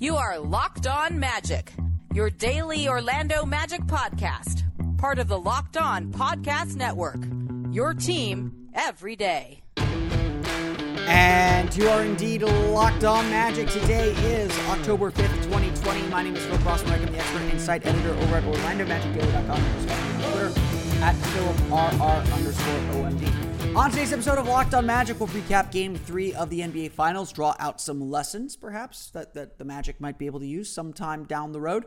You are Locked On Magic, your daily Orlando Magic podcast, part of the Locked On Podcast Network. Your team every day. And you are indeed locked on magic. Today is October 5th, 2020. My name is Philip Rossman. I'm the expert insight editor over at OrlandoMagicDaily.com. Twitter at PhilipRR underscore OMD. On today's episode of Locked on Magic, we'll recap game three of the NBA Finals, draw out some lessons, perhaps, that, that the Magic might be able to use sometime down the road.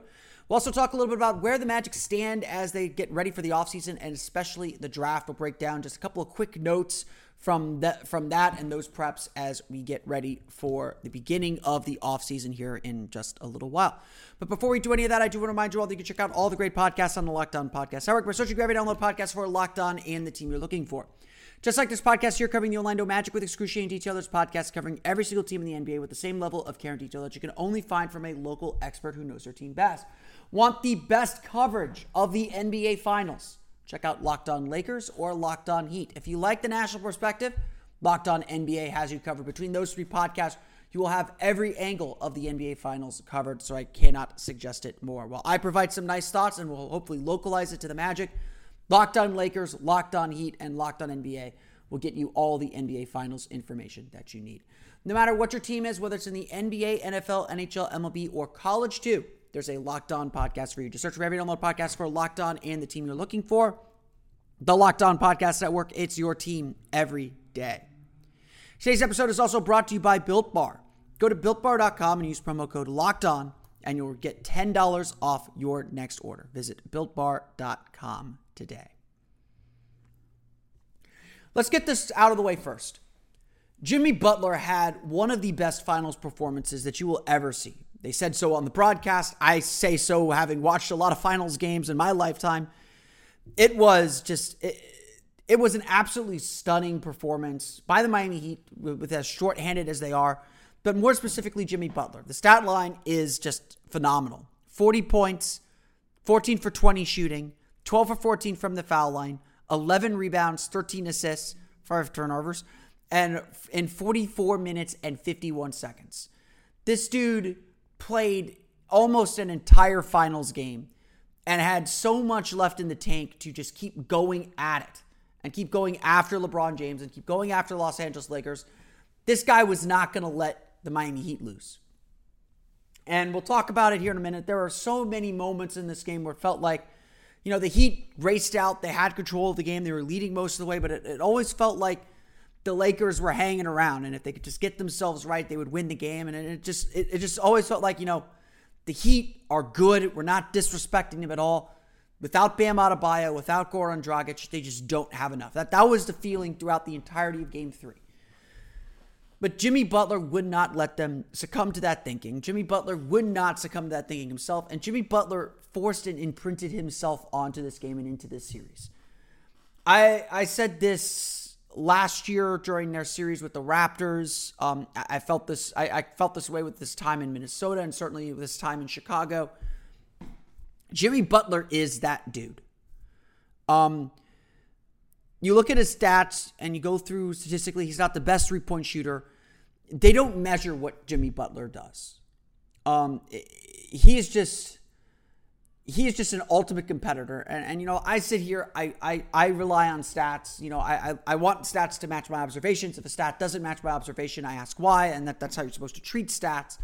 We'll also talk a little bit about where the Magic stand as they get ready for the offseason and especially the draft. We'll break down just a couple of quick notes from that from that and those preps as we get ready for the beginning of the offseason here in just a little while. But before we do any of that, I do want to remind you all that you can check out all the great podcasts on the Locked On Podcast Network by searching every download podcast for Locked On and the team you're looking for. Just like this podcast here covering the Orlando Magic with excruciating detail, there's podcasts covering every single team in the NBA with the same level of care and detail that you can only find from a local expert who knows their team best. Want the best coverage of the NBA Finals? Check out Locked On Lakers or Locked On Heat. If you like the national perspective, Locked On NBA has you covered. Between those three podcasts, you will have every angle of the NBA Finals covered, so I cannot suggest it more. While I provide some nice thoughts and will hopefully localize it to the Magic, Locked On Lakers, Locked On Heat, and Locked On NBA will get you all the NBA Finals information that you need. No matter what your team is, whether it's in the NBA, NFL, NHL, MLB, or college too, there's a Locked On podcast for you. Just search for every download podcast for Locked On and the team you're looking for. The Locked On Podcast Network, it's your team every day. Today's episode is also brought to you by Built Bar. Go to builtbar.com and use promo code Locked On, and you'll get $10 off your next order. Visit builtbar.com today. Let's get this out of the way first. Jimmy Butler had one of the best finals performances that you will ever see. They said so on the broadcast. I say so having watched a lot of finals games in my lifetime. It was just it, it was an absolutely stunning performance by the Miami Heat with as short-handed as they are, but more specifically Jimmy Butler. The stat line is just phenomenal. 40 points, 14 for 20 shooting, 12 for 14 from the foul line, 11 rebounds, 13 assists, 5 turnovers, and in 44 minutes and 51 seconds. This dude played almost an entire finals game and had so much left in the tank to just keep going at it and keep going after LeBron James and keep going after Los Angeles Lakers. This guy was not going to let the Miami Heat lose. And we'll talk about it here in a minute. There are so many moments in this game where it felt like, you know, the Heat raced out, they had control of the game, they were leading most of the way, but it, it always felt like the Lakers were hanging around, and if they could just get themselves right, they would win the game. And it just it, it just always felt like you know the Heat are good. We're not disrespecting them at all. Without Bam Adebayo, without Goran Dragic, they just don't have enough. That that was the feeling throughout the entirety of Game Three. But Jimmy Butler would not let them succumb to that thinking. Jimmy Butler would not succumb to that thinking himself, and Jimmy Butler forced and imprinted himself onto this game and into this series. I I said this last year during their series with the Raptors. Um, I, felt this. I, I, felt this way with this time in Minnesota, and certainly with this time in Chicago. Jimmy Butler is that dude. Um, you look at his stats and you go through statistically, he's not the best three point shooter. They don't measure what Jimmy Butler does. Um, he is just he is just an ultimate competitor. And, and you know, I sit here, I, I, I rely on stats. You know, I, I, I, want stats to match my observations. If a stat doesn't match my observation, I ask why, and that, that's how you're supposed to treat stats.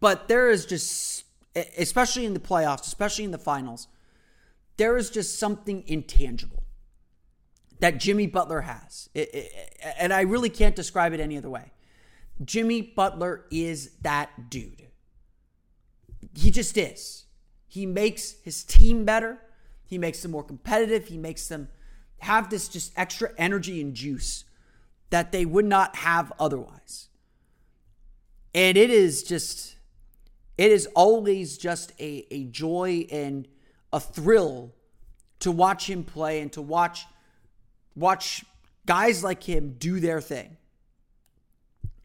But there is just, especially in the playoffs, especially in the finals, there is just something intangible that Jimmy Butler has. It, it, and I really can't describe it any other way. Jimmy Butler is that dude. He just is. He makes his team better. He makes them more competitive. He makes them have this just extra energy and juice that they would not have otherwise. And it is just, it is always just a, a joy and a thrill to watch him play and to watch watch guys like him do their thing.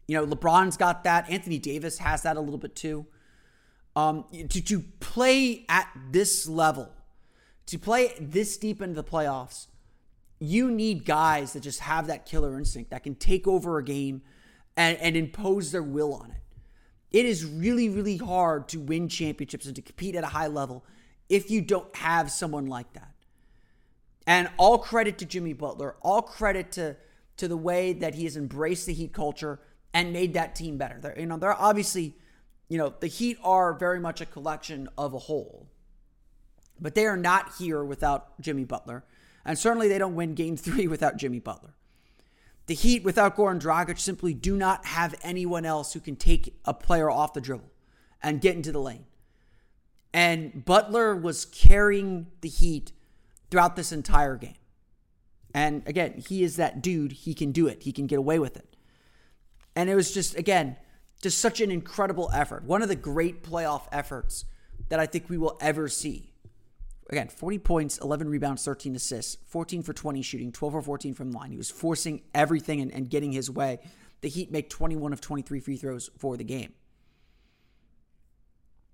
You know, LeBron's got that. Anthony Davis has that a little bit too. Um, to, to play at this level, to play this deep into the playoffs, you need guys that just have that killer instinct that can take over a game and, and impose their will on it. It is really, really hard to win championships and to compete at a high level if you don't have someone like that. And all credit to Jimmy Butler, all credit to to the way that he has embraced the Heat culture and made that team better. They're, you know, they're obviously, you know, the Heat are very much a collection of a whole. But they are not here without Jimmy Butler. And certainly they don't win game three without Jimmy Butler. The Heat without Goran Dragic simply do not have anyone else who can take a player off the dribble and get into the lane. And Butler was carrying the Heat throughout this entire game. And again, he is that dude. He can do it, he can get away with it. And it was just, again, just such an incredible effort. One of the great playoff efforts that I think we will ever see. Again, 40 points, 11 rebounds, 13 assists, 14 for 20 shooting, 12 for 14 from the line. He was forcing everything and, and getting his way. The Heat make 21 of 23 free throws for the game.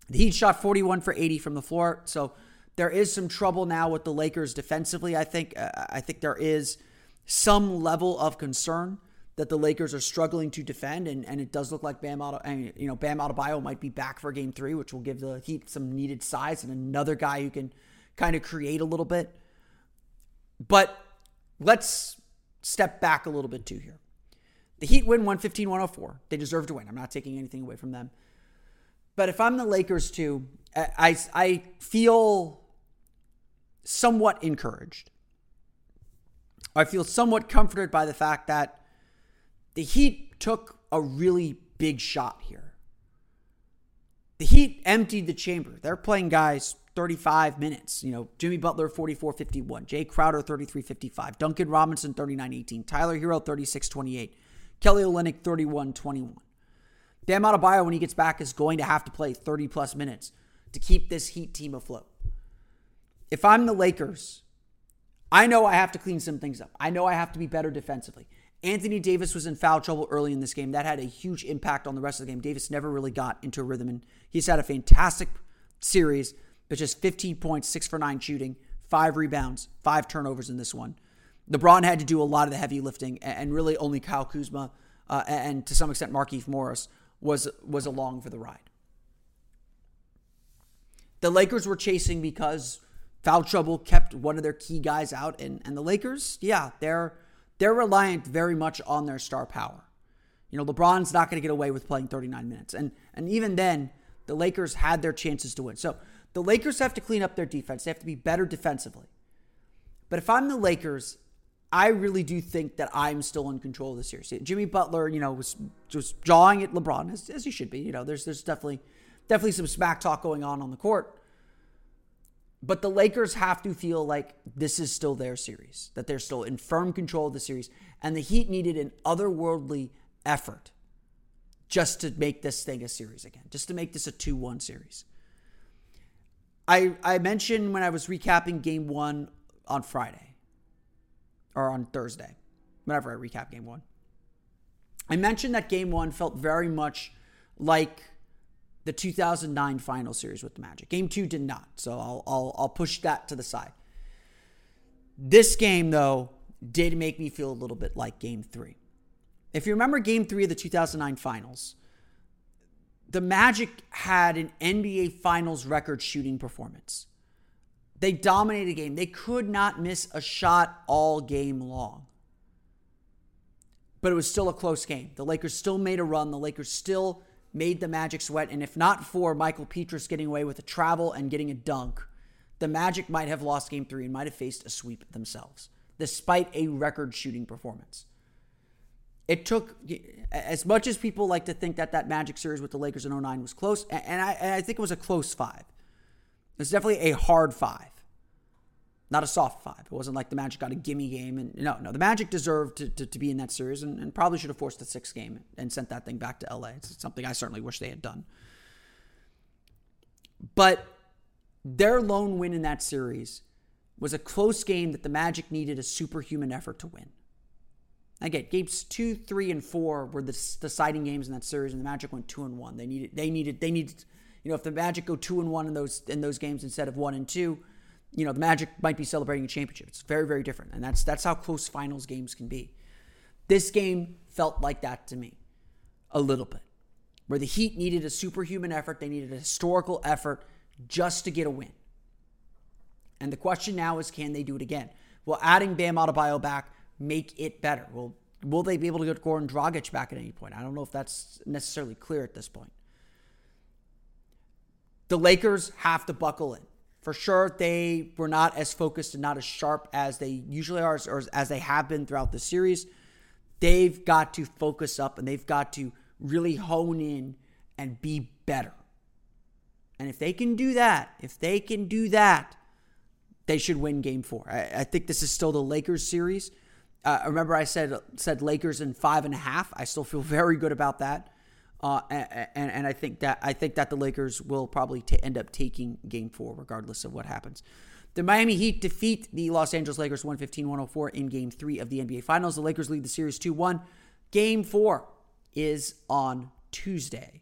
The Heat shot 41 for 80 from the floor. So there is some trouble now with the Lakers defensively. I think uh, I think there is some level of concern that the Lakers are struggling to defend, and, and it does look like Bam Auto, you know Bam Adebayo might be back for Game Three, which will give the Heat some needed size and another guy who can kind of create a little bit. But let's step back a little bit too here. The Heat win 115 104. They deserve to win. I'm not taking anything away from them. But if I'm the Lakers too, I, I feel somewhat encouraged. I feel somewhat comforted by the fact that the Heat took a really big shot here. The Heat emptied the chamber. They're playing guys 35 minutes. You know, Jimmy Butler 44 51, Jae Crowder 33 55, Duncan Robinson 39 18, Tyler Herro 36 28, Kelly Olynyk 31 21. Bam Adebayo, when he gets back, is going to have to play 30 plus minutes to keep this Heat team afloat if I'm the Lakers, I know I have to clean some things up. I know I have to be better defensively. Anthony Davis was in foul trouble early in this game. That had a huge impact on the rest of the game. Davis never really got into a rhythm, and he's had a fantastic series, but just 15 points, six for nine shooting, five rebounds, five turnovers in this one. LeBron had to do a lot of the heavy lifting, and really only Kyle Kuzma uh, and to some extent Markieff Morris was was along for the ride. The Lakers were chasing because Foul trouble kept one of their key guys out, and and the Lakers, yeah, they're they're reliant very much on their star power. You know, LeBron's not going to get away with playing 39 minutes, and and even then, the Lakers had their chances to win. So the Lakers have to clean up their defense. They have to be better defensively. But if I'm the Lakers, I really do think that I'm still in control of the series. Jimmy Butler, you know, was just jawing at LeBron as, as he should be. You know, there's there's definitely definitely some smack talk going on on the court. But the Lakers have to feel like this is still their series, that they're still in firm control of the series. And the Heat needed an otherworldly effort just to make this thing a series again, just to make this a 2 1 series. I, I mentioned when I was recapping game one on Friday or on Thursday, whenever I recap game one, I mentioned that game one felt very much like the 2009 final series with the Magic. Game two did not, so I'll, I'll, I'll push that to the side. This game, though, did make me feel a little bit like game three. If you remember game three of the 2009 finals, the Magic had an NBA Finals record shooting performance. They dominated the game. They could not miss a shot all game long. But it was still a close game. The Lakers still made a run. The Lakers still made the Magic sweat. And if not for Mickael Pietrus getting away with a travel and getting a dunk, the Magic might have lost game three and might have faced a sweep themselves, despite a record shooting performance. It took, as much as people like to think that that Magic series with the Lakers in 09 was close, and I, and I think it was a close five. It's definitely a hard five, not a soft five. It wasn't like the Magic got a gimme game. And no, no, the Magic deserved to, to, to be in that series and, and, probably should have forced a six game and sent that thing back to LA. It's something I certainly wish they had done. But their lone win in that series was a close game that the Magic needed a superhuman effort to win. Again, games two, three, and four were the deciding games in that series, and the Magic went two and one. They needed, they needed, they needed. You know, if the Magic go two and one in those in those games instead of one and two, you know, the Magic might be celebrating a championship. It's very, very different, and that's that's how close finals games can be. This game felt like that to me, a little bit, where the Heat needed a superhuman effort. They needed a historical effort just to get a win. And the question now is, can they do it again? Will adding Bam Adebayo back make it better? Will will they be able to get Goran Dragic back at any point? I don't know if that's necessarily clear at this point. The Lakers have to buckle in. For sure, they were not as focused and not as sharp as they usually are, or as they have been throughout the series. They've got to focus up and they've got to really hone in and be better. And if they can do that, if they can do that, they should win game four. I, I think this is still the Lakers series. Uh, remember, I said said Lakers in five and a half. I still feel very good about that, uh, and, and, I think that I think that the Lakers will probably t- end up taking Game Four, regardless of what happens. The Miami Heat defeat the Los Angeles Lakers 115-104 in Game Three of the NBA Finals. The Lakers lead the series 2-1. Game Four is on Tuesday.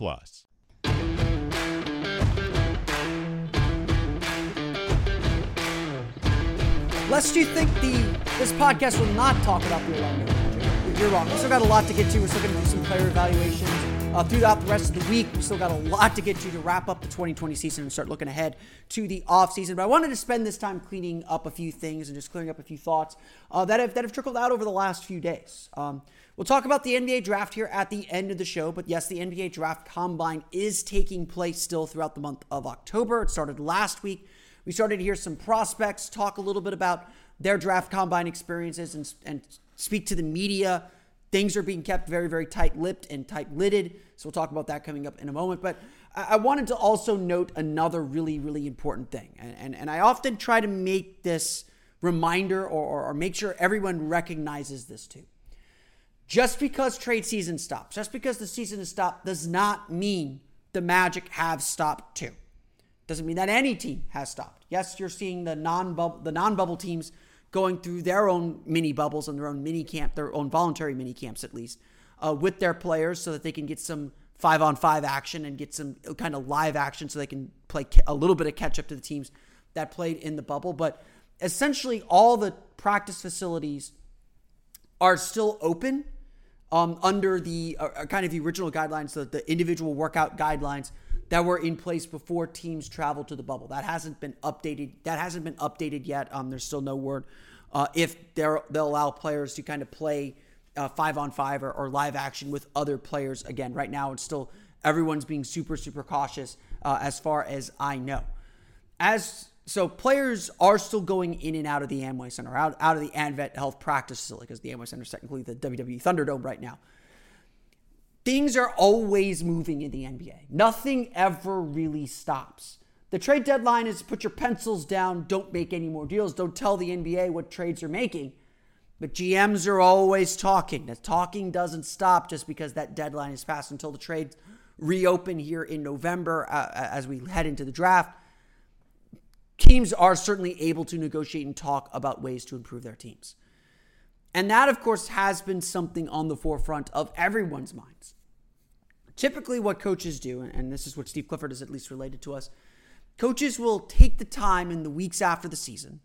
Plus. Lest you think the this podcast will not talk about the Orlando you're wrong. We still got a lot to get to. We're still going to do some player evaluations uh, throughout the rest of the week. We still got a lot to get to to wrap up the 2020 season and start looking ahead to the off season. But I wanted to spend this time cleaning up a few things and just clearing up a few thoughts uh, that have that have trickled out over the last few days. Um, we'll talk about the NBA draft here at the end of the show. But yes, the NBA draft combine is taking place still throughout the month of October. It started last week. We started to hear some prospects talk a little bit about their draft combine experiences and, and speak to the media. Things are being kept very, very tight lipped and tight lidded. So we'll talk about that coming up in a moment. But I wanted to also note another really, really important thing. And, and, and I often try to make this reminder or, or, or make sure everyone recognizes this too. Just because trade season stops, just because the season has stopped, does not mean the Magic have stopped too. Doesn't mean that any team has stopped. Yes, you're seeing the non the non bubble teams going through their own mini bubbles and their own mini camp, their own voluntary mini camps at least, uh, with their players so that they can get some five on five action and get some kind of live action so they can play a little bit of catch up to the teams that played in the bubble. But essentially, all the practice facilities are still open um, under the uh, uh kind of the original guidelines, the, the individual workout guidelines that were in place before teams traveled to the bubble. That hasn't been updated. That hasn't been updated yet. Um, there's still no word uh, if they'll allow players to kind of play uh, five on five or, or, live action with other players again. Right now, it's still everyone's being super super cautious uh, as far as I know. As so, players are still going in and out of the Amway Center, out out of the Advent Health Practice Facility because the Amway Center is technically the WWE Thunderdome right now. things are always moving in the NBA. Nothing ever really stops. The trade deadline is put your pencils down, don't make any more deals, don't tell the NBA what trades you're making. But GMs are always talking. The talking doesn't stop just because that deadline is passed until the trades reopen here in November uh, as we head into the draft. Teams are certainly able to negotiate and talk about ways to improve their teams. And that, of course, has been something on the forefront of everyone's minds. Typically, what coaches do, and this is what Steve Clifford has at least related to us, coaches will take the time in the weeks after the season,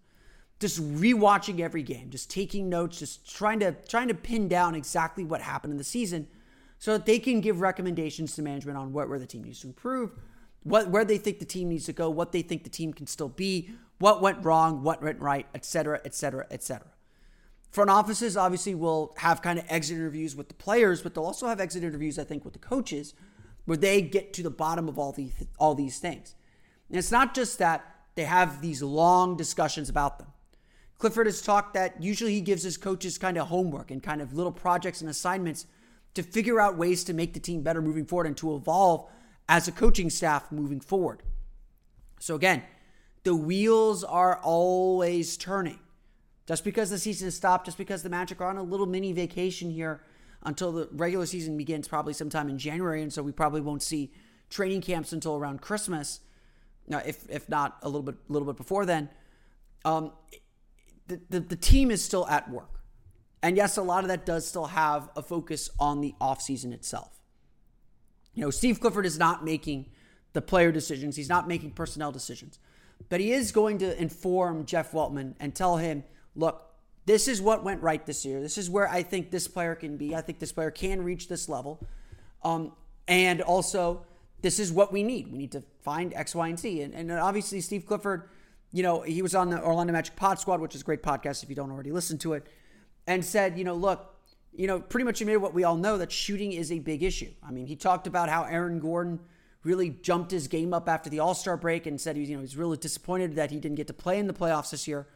just rewatching every game, just taking notes, just trying to trying to pin down exactly what happened in the season, so that they can give recommendations to management on what where the team needs to improve, what where they think the team needs to go, what they think the team can still be, what went wrong, what went right, et cetera, et cetera, et cetera. Front offices obviously will have kind of exit interviews with the players, but they'll also have exit interviews, I think, with the coaches, where they get to the bottom of all these all these things. And it's not just that they have these long discussions about them. Clifford has talked that usually he gives his coaches kind of homework and kind of little projects and assignments to figure out ways to make the team better moving forward and to evolve as a coaching staff moving forward. So again, the wheels are always turning. Just because the season stopped, just because the Magic are on a little mini vacation here until the regular season begins, probably sometime in January, and so we probably won't see training camps until around Christmas, if if not a little bit a little bit before then. Um, the, the, the team is still at work. And yes, a lot of that does still have a focus on the offseason itself. You know, Steve Clifford is not making the player decisions, he's not making personnel decisions, but he is going to inform Jeff Weltman and tell him, look, this is what went right this year. This is where I think this player can be. I think this player can reach this level. Um, and also, this is what we need. We need to find X, Y, and Z. And, and obviously, Steve Clifford, you know, he was on the Orlando Magic Pod Squad, which is a great podcast if you don't already listen to it, and said, you know, look, you know, pretty much admitted what we all know that shooting is a big issue. I mean, he talked about how Aaron Gordon really jumped his game up after the All Star break and said he was, you know, he's really disappointed that he didn't get to play in the playoffs this year.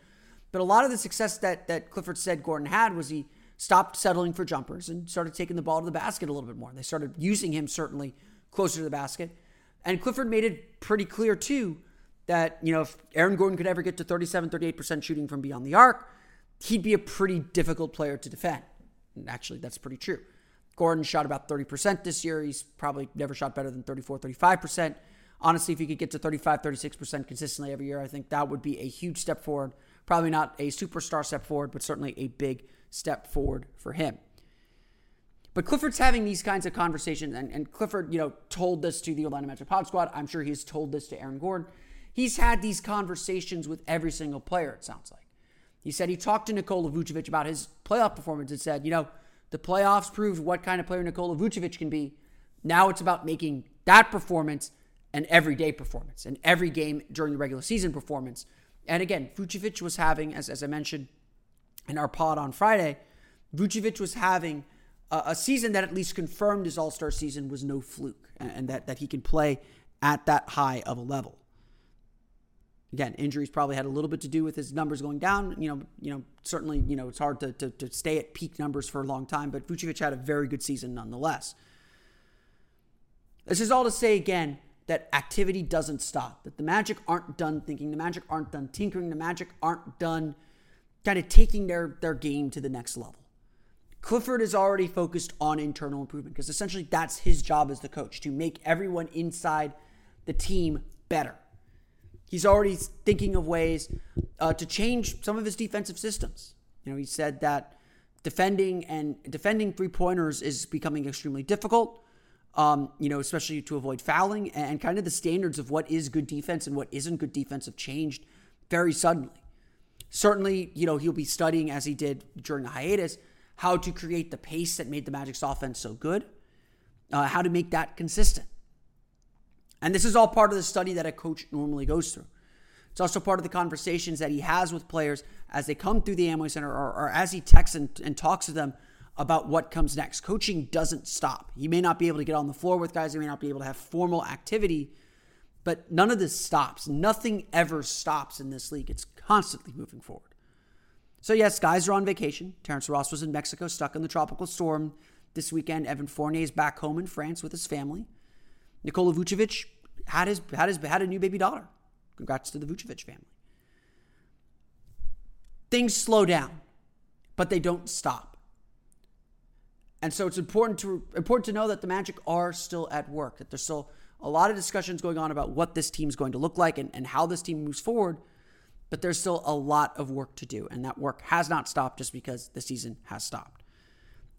But a lot of the success that that Clifford said Gordon had was he stopped settling for jumpers and started taking the ball to the basket a little bit more. They started using him certainly closer to the basket. And Clifford made it pretty clear too that, you know, if Aaron Gordon could ever get to 37, 38% shooting from beyond the arc, he'd be a pretty difficult player to defend. Actually, that's pretty true. Gordon shot about 30% this year. He's probably never shot better than 34, 35%. Honestly, if he could get to 35, 36% consistently every year, I think that would be a huge step forward Probably not a superstar step forward, but certainly a big step forward for him. But Clifford's having these kinds of conversations, and, and Clifford, you know, told this to the Atlanta Magic Pod Squad. I'm sure he's told this to Aaron Gordon. He's had these conversations with every single player, it sounds like. He said he talked to Nikola Vucevic about his playoff performance and said, you know, the playoffs proved what kind of player Nikola Vucevic can be. Now it's about making that performance an everyday performance, an every game during the regular season performance and again, Vucevic was having, as, as I mentioned in our pod on Friday, Vucevic was having a, a season that at least confirmed his All Star season was no fluke and, and that, that he can play at that high of a level. Again, injuries probably had a little bit to do with his numbers going down. You know, you know, certainly, you know, it's hard to, to, to stay at peak numbers for a long time, but Vucevic had a very good season nonetheless. This is all to say again, that activity doesn't stop, that the Magic aren't done thinking, the Magic aren't done tinkering, the Magic aren't done kind of taking their, their game to the next level. Clifford is already focused on internal improvement because essentially that's his job as the coach to make everyone inside the team better. He's already thinking of ways uh, to change some of his defensive systems. You know, he said that defending and defending three pointers is becoming extremely difficult um, you know, especially to avoid fouling and kind of the standards of what is good defense and what isn't good defense have changed very suddenly. Certainly, you know, he'll be studying as he did during the hiatus how to create the pace that made the Magic's offense so good, uh, how to make that consistent. And this is all part of the study that a coach normally goes through. It's also part of the conversations that he has with players as they come through the Amway Center or, or as he texts and, and talks to them about what comes next. Coaching doesn't stop. You may not be able to get on the floor with guys, you may not be able to have formal activity, but none of this stops. Nothing ever stops in this league. It's constantly moving forward. So, yes, guys are on vacation. Terrence Ross was in Mexico, stuck in the tropical storm. this weekend. Evan Fournier is back home in France with his family. Nikola Vucevic had his had his had a new baby daughter. Congrats to the Vucevic family. Things slow down, but they don't stop. And so it's important to important to know that the Magic are still at work, that there's still a lot of discussions going on about what this team's going to look like and, and how this team moves forward. But there's still a lot of work to do. And that work has not stopped just because the season has stopped.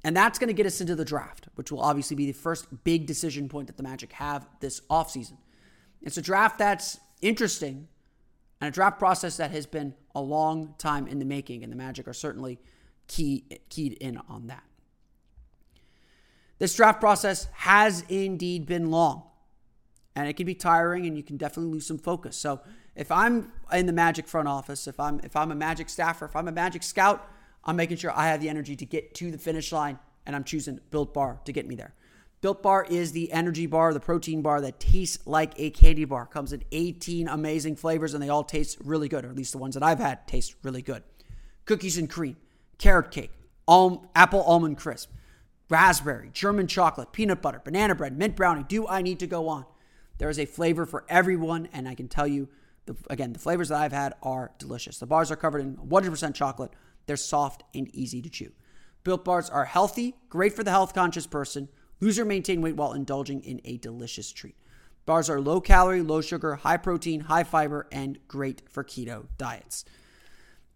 And that's going to get us into the draft, which will obviously be the first big decision point that the Magic have this offseason. It's a draft that's interesting and a draft process that has been a long time in the making, and the Magic are certainly key, keyed in on that. This draft process has indeed been long, and it can be tiring, and you can definitely lose some focus. So, if I'm in the Magic front office, if I'm if I'm a Magic staffer, if I'm a Magic scout, I'm making sure I have the energy to get to the finish line, and I'm choosing Built Bar to get me there. Built Bar is the energy bar, the protein bar that tastes like a candy bar. Comes in 18 amazing flavors, and they all taste really good, or at least the ones that I've had taste really good. Cookies and cream, carrot cake, apple almond crisp, raspberry, German chocolate, peanut butter, banana bread, mint brownie. Do I need to go on? There is a flavor for everyone, and I can tell you, the, again, the flavors that I've had are delicious. The bars are covered in 100% chocolate. They're soft and easy to chew. Built bars are healthy, great for the health conscious person Lose or maintain weight while indulging in a delicious treat. Bars are low calorie, low sugar, high protein, high fiber, and great for keto diets.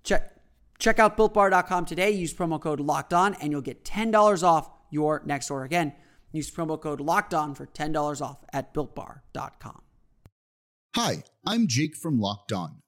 Check check out builtbar.com today. Use promo code locked on and you'll get $10 off your next order. Again, use promo code locked on for $10 off at builtbar.com. Hi, I'm Jake from Locked On.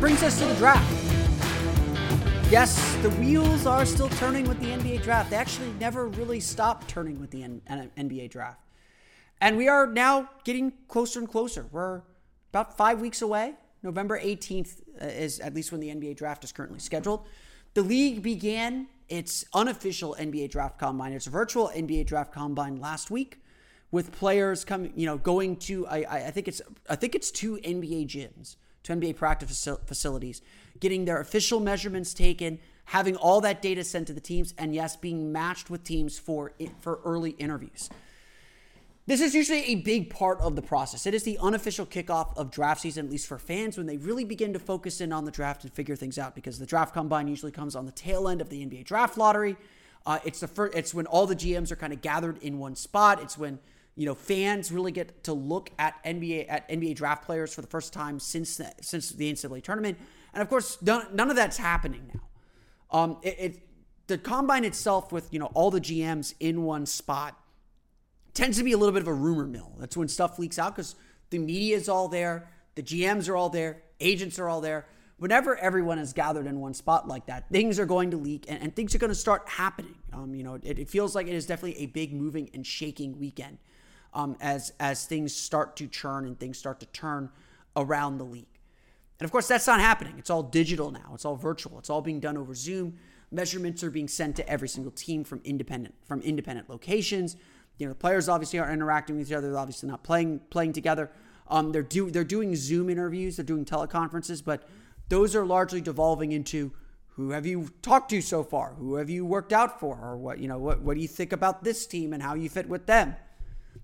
Brings us to the draft. Yes, the wheels are still turning with the NBA draft. They actually never really stopped turning with the N- NBA draft. And we are now getting closer and closer. We're about five weeks away. November 18th uh, is at least when the NBA draft is currently scheduled. The league began its unofficial NBA draft combine, its virtual NBA draft combine last week with players coming, you know, going to I, I think it's I think it's two NBA gyms to NBA practice facilities, getting their official measurements taken, having all that data sent to the teams, and yes, being matched with teams for for early interviews. This is usually a big part of the process. It is the unofficial kickoff of draft season, at least for fans, when they really begin to focus in on the draft and figure things out. Because the draft combine usually comes on the tail end of the NBA draft lottery. Uh, it's the first. It's when all the GMs are kind of gathered in one spot. It's when you know, fans really get to look at NBA at NBA draft players for the first time since the, since the NCAA tournament, and of course, none, none of that's happening now. Um, it, it, the combine itself, with you know all the GMs in one spot, tends to be a little bit of a rumor mill. That's when stuff leaks out because the media is all there, the GMs are all there, agents are all there. Whenever everyone is gathered in one spot like that, things are going to leak and, and things are going to start happening. Um, you know, it, it feels like it is definitely a big moving and shaking weekend um, as as things start to churn and things start to turn around the league. And of course, that's not happening. It's all digital now. It's all virtual. It's all being done over Zoom. Measurements are being sent to every single team from independent from independent locations. You know, the players obviously aren't interacting with each other. They're obviously not playing playing together. Um, they're do they're doing Zoom interviews. They're doing teleconferences, but those are largely devolving into who have you talked to so far? Who have you worked out for? Or what you know? What what do you think about this team and how you fit with them?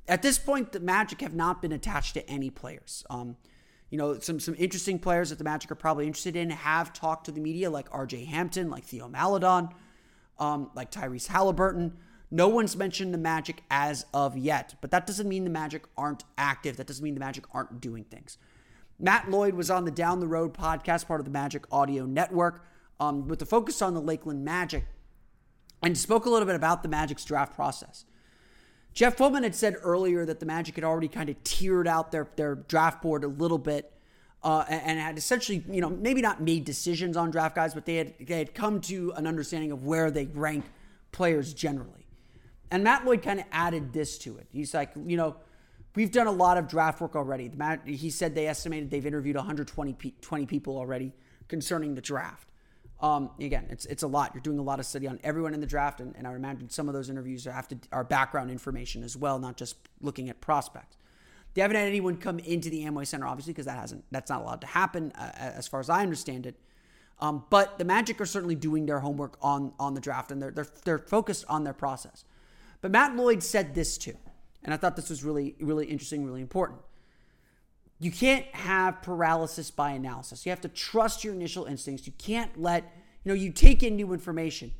At this point, the Magic have not been attached to any players. Um, you know, some some interesting players that the Magic are probably interested in have talked to the media, like R.J. Hampton, like Theo Maledon, um, like Tyrese Halliburton. No one's mentioned the Magic as of yet, but that doesn't mean the Magic aren't active. That doesn't mean the Magic aren't doing things. Matt Lloyd was on the Down the Road podcast, part of the Magic Audio Network, um, with the focus on the Lakeland Magic, and spoke a little bit about the Magic's draft process. Jeff Weltman had said earlier that the Magic had already kind of tiered out their, their draft board a little bit uh, and had essentially, you know, maybe not made decisions on draft guys, but they had, they had come to an understanding of where they rank players generally. And Matt Lloyd kind of added this to it. He's like, you know, we've done a lot of draft work already. He said they estimated they've interviewed 120 20 people already concerning the draft. Um, again, it's it's a lot. You're doing a lot of study on everyone in the draft, and, and I imagine some of those interviews have to are background information as well, not just looking at prospects. They haven't had anyone come into the Amway Center, obviously, because that hasn't that's not allowed to happen, uh, as far as I understand it. Um, but the Magic are certainly doing their homework on on the draft, and they're they're they're focused on their process. But Matt Lloyd said this too, and I thought this was really really interesting, really important. You can't have paralysis by analysis. You have to trust your initial instincts. You can't let, you know, you take in new information,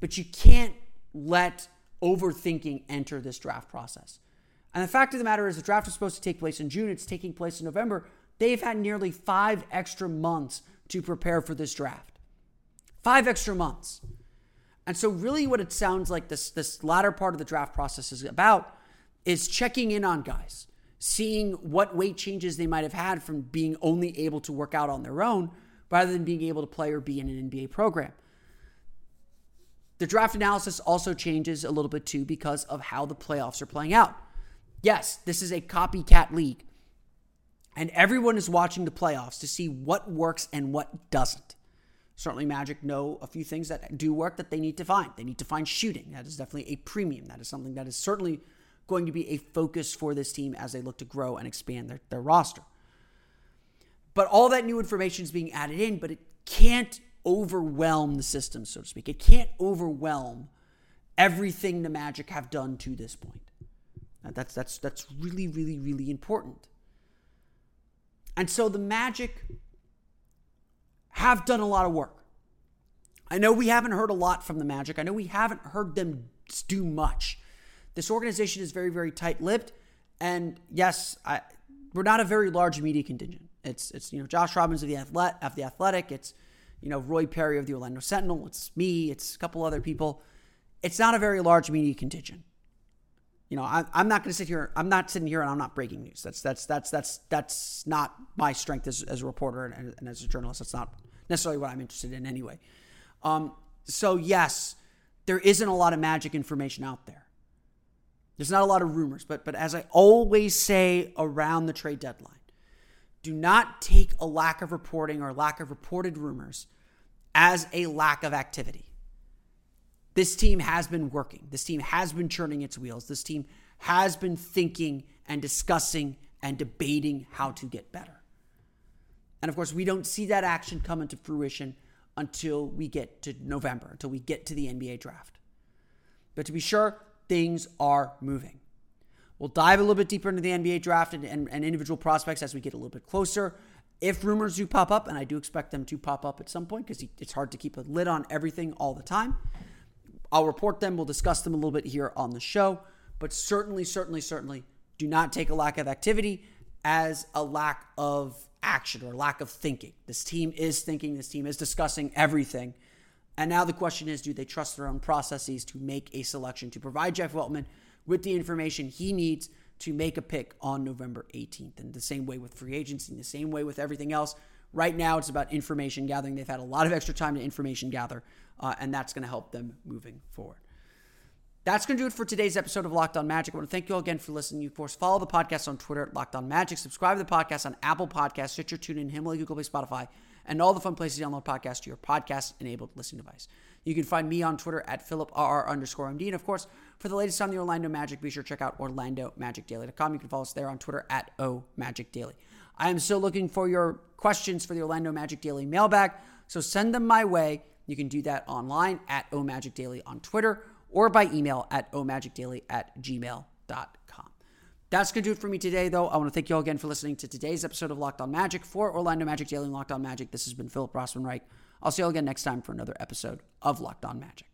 but you can't let overthinking enter this draft process. And the fact of the matter is, the draft was supposed to take place in June. It's taking place in November. They've had nearly five extra months to prepare for this draft. Five extra months. And so, really, what it sounds like this, this latter part of the draft process is about is checking in on guys seeing what weight changes they might have had from being only able to work out on their own rather than being able to play or be in an NBA program. The draft analysis also changes a little bit too because of how the playoffs are playing out. Yes, this is a copycat league, and everyone is watching the playoffs to see what works and what doesn't. Certainly, Magic know a few things that do work that they need to find. They need to find shooting. That is definitely a premium. That is something that is certainly going to be a focus for this team as they look to grow and expand their, their roster. But all that new information is being added in, but it can't overwhelm the system, so to speak. It can't overwhelm everything the Magic have done to this point. That's that's that's really, really, really important. And so the Magic have done a lot of work. I know we haven't heard a lot from the Magic. I know we haven't heard them do much. This organization is very, very tight-lipped, and yes, I, we're not a very large media contingent. It's it's you know Josh Robbins of the Athletic, of the Athletic. It's you know Roy Parry of the Orlando Sentinel. It's me. It's a couple other people. It's not a very large media contingent. You know, I, I'm not going to sit here. I'm not sitting here and I'm not breaking news. That's that's that's that's that's not my strength as, as a reporter and, and as a journalist. That's not necessarily what I'm interested in anyway. Um, so yes, there isn't a lot of magic information out there. There's not a lot of rumors, but but as I always say around the trade deadline, do not take a lack of reporting or lack of reported rumors as a lack of activity. This team has been working. This team has been churning its wheels. This team has been thinking and discussing and debating how to get better. And of course, we don't see that action come into fruition until we get to November, until we get to the NBA draft. But to be sure, things are moving. We'll dive a little bit deeper into the NBA draft and, and, and, individual prospects as we get a little bit closer. If rumors do pop up, and I do expect them to pop up at some point because it's hard to keep a lid on everything all the time, I'll report them. We'll discuss them a little bit here on the show. But certainly, certainly, certainly do not take a lack of activity as a lack of action or lack of thinking. This team is thinking, this team is discussing everything and now the question is do they trust their own processes to make a selection, to provide Jeff Weltman with the information he needs to make a pick on November 18th? And the same way with free agency, and the same way with everything else. Right now, it's about information gathering. They've had a lot of extra time to information gather, uh, and that's going to help them moving forward. That's going to do it for today's episode of Locked On Magic. I want to thank you all again for listening. You, of course, follow the podcast on Twitter at Locked On Magic. Subscribe to the podcast on Apple Podcasts, Stitcher, TuneIn, Himalaya, Google Play, Spotify, and all the fun places to download podcasts to your podcast-enabled listening device. You can find me on Twitter at PhilipRR underscore MD. And, of course, for the latest on the Orlando Magic, be sure to check out OrlandoMagicDaily.com. You can follow us there on Twitter at OMagicDaily. I am still looking for your questions for the Orlando Magic Daily mailbag, so send them my way. You can do that online at OMagicDaily on Twitter or by email at omagicdaily at gmail.com. That's going to do it for me today, though. I want to thank you all again for listening to today's episode of Locked On Magic. For Orlando Magic Daily and Locked On Magic, this has been Philip Rossman Reich. I'll see you all again next time for another episode of Locked On Magic.